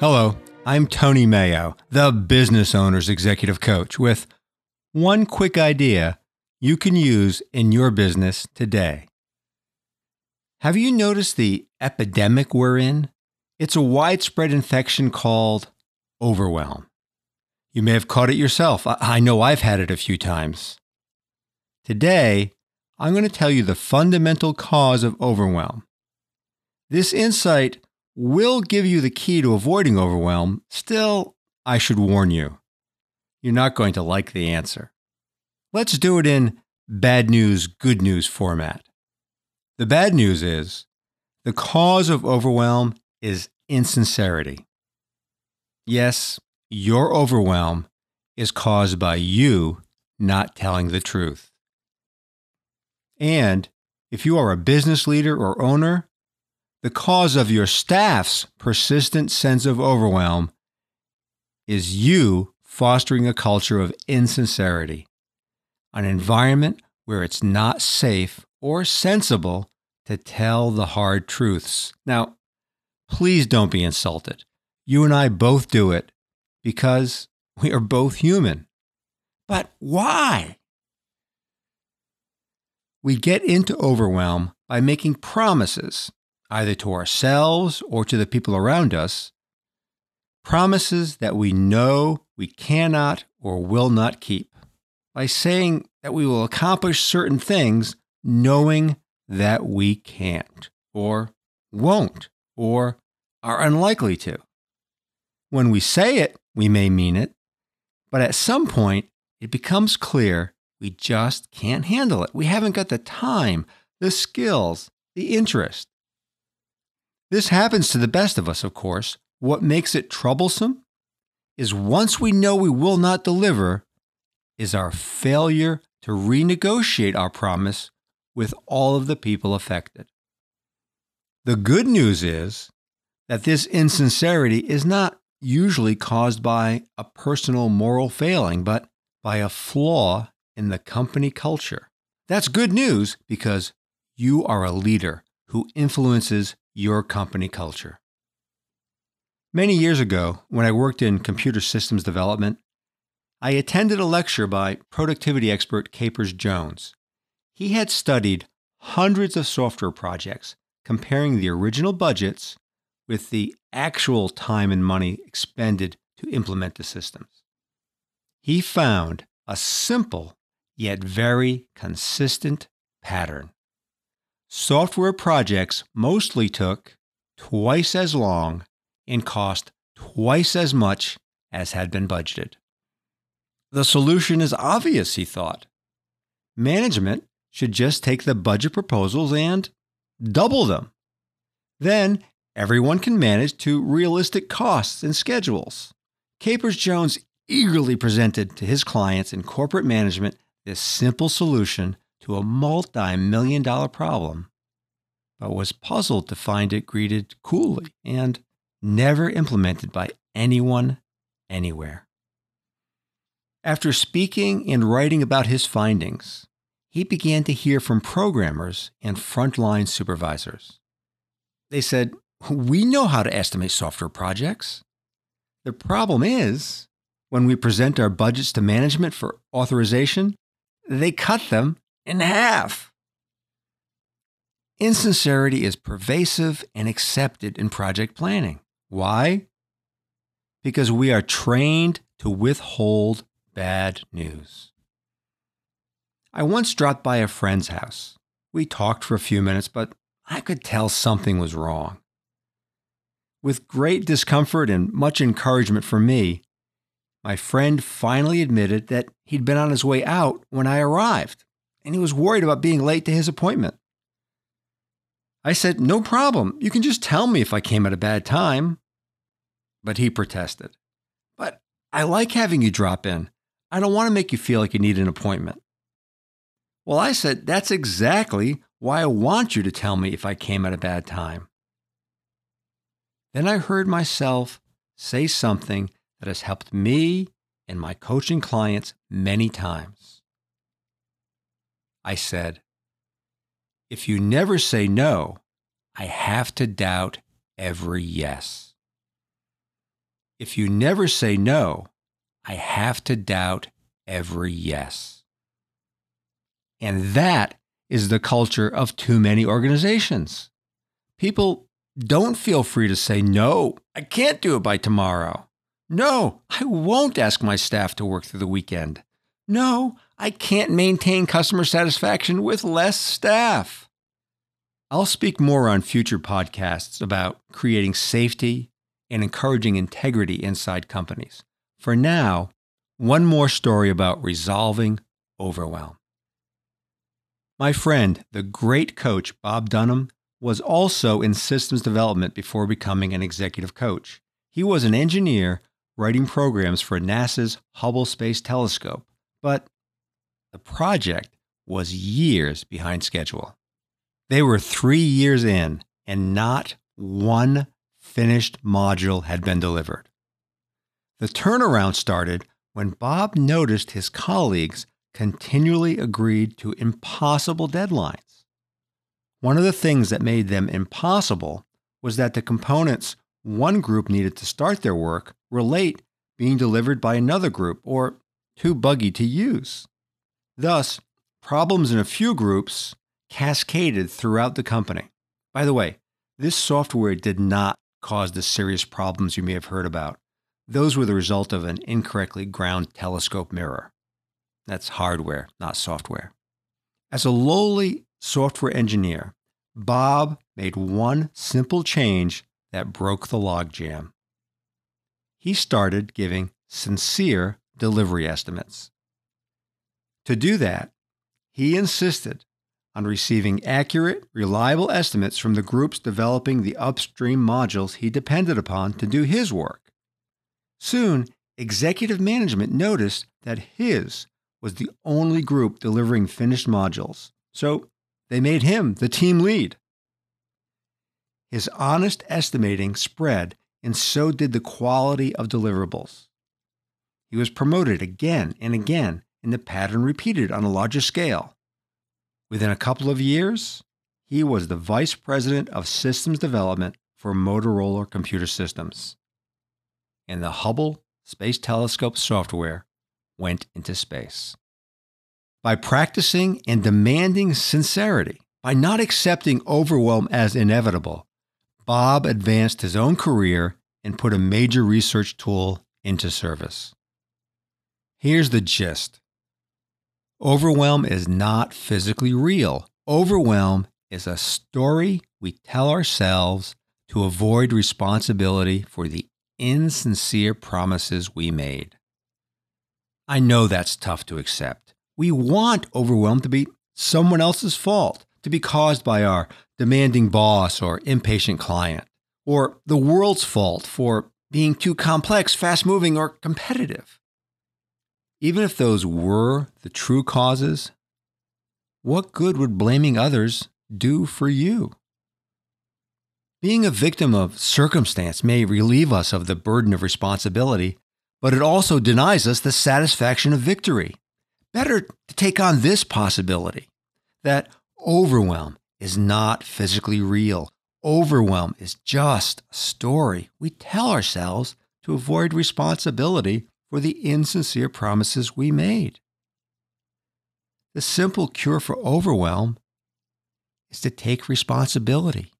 Hello, I'm Tony Mayo, the business owner's executive coach, with one quick idea you can use in your business today. Have you noticed the epidemic we're in? It's a widespread infection called overwhelm. You may have caught it yourself. I know I've had it a few times. Today, I'm going to tell you the fundamental cause of overwhelm. This insight will give you the key to avoiding overwhelm. Still, I should warn you, you're not going to like the answer. Let's do it in bad news, good news format. The bad news is the cause of overwhelm is insincerity. Yes, your overwhelm is caused by you not telling the truth. And if you are a business leader or owner, the cause of your staff's persistent sense of overwhelm is you fostering a culture of insincerity, an environment where it's not safe or sensible to tell the hard truths. Now, please don't be insulted. You and I both do it because we are both human. But why? We get into overwhelm by making promises either to ourselves or to the people around us, promises that we know we cannot or will not keep, by saying that we will accomplish certain things knowing that we can't, or won't, or are unlikely to. When we say it, we may mean it, but at some point, it becomes clear we just can't handle it. We haven't got the time, the skills, the interest. This happens to the best of us, of course. What makes it troublesome is once we know we will not deliver, is our failure to renegotiate our promise with all of the people affected. The good news is that this insincerity is not usually caused by a personal moral failing, but by a flaw in the company culture. That's good news because you are a leader who influences your company culture. Many years ago, when I worked in computer systems development, I attended a lecture by productivity expert Capers Jones. He had studied hundreds of software projects, comparing the original budgets with the actual time and money expended to implement the systems. He found a simple yet very consistent pattern. Software projects mostly took twice as long and cost twice as much as had been budgeted. The solution is obvious, he thought. Management should just take the budget proposals and double them. Then everyone can manage to realistic costs and schedules. Capers Jones eagerly presented to his clients in corporate management this simple solution to a multi million dollar problem, but was puzzled to find it greeted coolly and never implemented by anyone anywhere. After speaking and writing about his findings, he began to hear from programmers and frontline supervisors. They said, We know how to estimate software projects. The problem is, when we present our budgets to management for authorization, they cut them in half. Insincerity is pervasive and accepted in project planning. Why? Because we are trained to withhold bad news. I once dropped by a friend's house. We talked for a few minutes, but I could tell something was wrong. With great discomfort and much encouragement for me, my friend finally admitted that he'd been on his way out when I arrived, and he was worried about being late to his appointment. I said, No problem. You can just tell me if I came at a bad time. But he protested. But I like having you drop in. I don't want to make you feel like you need an appointment. Well, I said, That's exactly why I want you to tell me if I came at a bad time. Then I heard myself say something that has helped me and my coaching clients many times. I said, if you never say no, I have to doubt every yes. if you never say no, I have to doubt every yes. And that is the culture of too many organizations. People don't feel free to say, no, I can't do it by tomorrow. No, I won't ask my staff to work through the weekend. No, I can't maintain customer satisfaction with less staff. I'll speak more on future podcasts about creating safety and encouraging integrity inside companies. For now, one more story about resolving overwhelm. My friend, the great coach Bob Dunham, was also in systems development before becoming an executive coach. He was an engineer writing programs for NASA's Hubble Space Telescope, but the project was years behind schedule. They were three years in, and not one finished module had been delivered. The turnaround started when Bob noticed his colleagues continually agreed to impossible deadlines. One of the things that made them impossible was that the components one group needed to start their work were late being delivered by another group or too buggy to use. Thus, problems in a few groups cascaded throughout the company. By the way, this software did not cause the serious problems you may have heard about. Those were the result of an incorrectly ground telescope mirror. That's hardware, not software. As a lowly software engineer, Bob made one simple change that broke the logjam. He started giving sincere delivery estimates. To do that, he insisted on receiving accurate, reliable estimates from the groups developing the upstream modules he depended upon to do his work. Soon, executive management noticed that his was the only group delivering finished modules, so they made him the team lead. His honest estimating spread, and so did the quality of deliverables. He was promoted again and again, and the pattern repeated on a larger scale. Within a couple of years, he was the vice president of systems development for Motorola Computer Systems. And the Hubble Space Telescope software went into space. By practicing and demanding sincerity, by not accepting overwhelm as inevitable, Bob advanced his own career and put a major research tool into service. Here's the gist Overwhelm is not physically real. Overwhelm is a story we tell ourselves to avoid responsibility for the insincere promises we made. I know that's tough to accept. We want overwhelm to be someone else's fault, to be caused by our demanding boss or impatient client, or the world's fault for being too complex, fast moving, or competitive. Even if those were the true causes, what good would blaming others do for you? Being a victim of circumstance may relieve us of the burden of responsibility, but it also denies us the satisfaction of victory. Better to take on this possibility that overwhelm is not physically real. Overwhelm is just a story we tell ourselves to avoid responsibility for the insincere promises we made. The simple cure for overwhelm is to take responsibility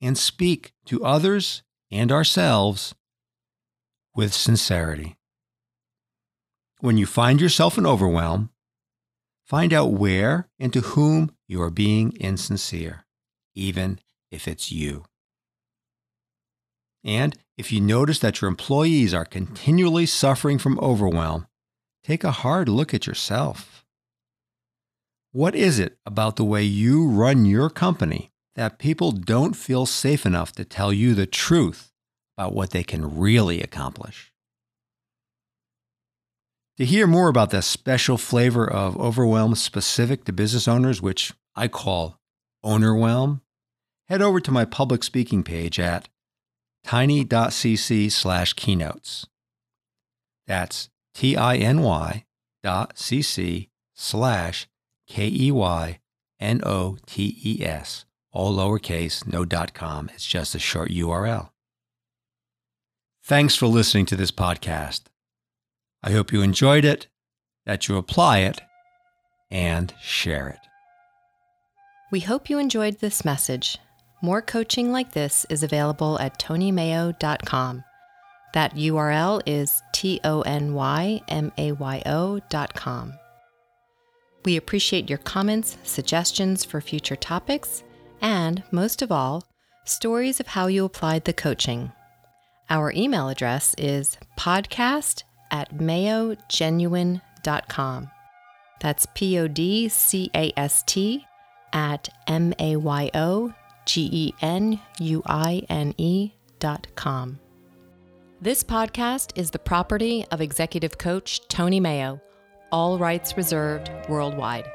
and speak to others and ourselves with sincerity. When you find yourself in overwhelm, find out where and to whom you are being insincere, even if it's you. And if you notice that your employees are continually suffering from overwhelm, take a hard look at yourself. What is it about the way you run your company that people don't feel safe enough to tell you the truth about what they can really accomplish? To hear more about the special flavor of overwhelm specific to business owners, which I call ownerwhelm, head over to my public speaking page at tiny.cc slash keynotes. That's T I N Y dot cc slash K E Y N O T E S, all lowercase, no dot com. It's just a short URL. Thanks for listening to this podcast. I hope you enjoyed it, that you apply it, and share it. We hope you enjoyed this message. More coaching like this is available at tonymayo.com. That URL is T O N Y M A Y O.com. We appreciate your comments, suggestions for future topics, and most of all, stories of how you applied the coaching. Our email address is podcast at mayogenuine.com. That's P O D C A S T at M A Y O G E N U I N E dot com. This podcast is the property of executive coach Tony Mayo, all rights reserved worldwide.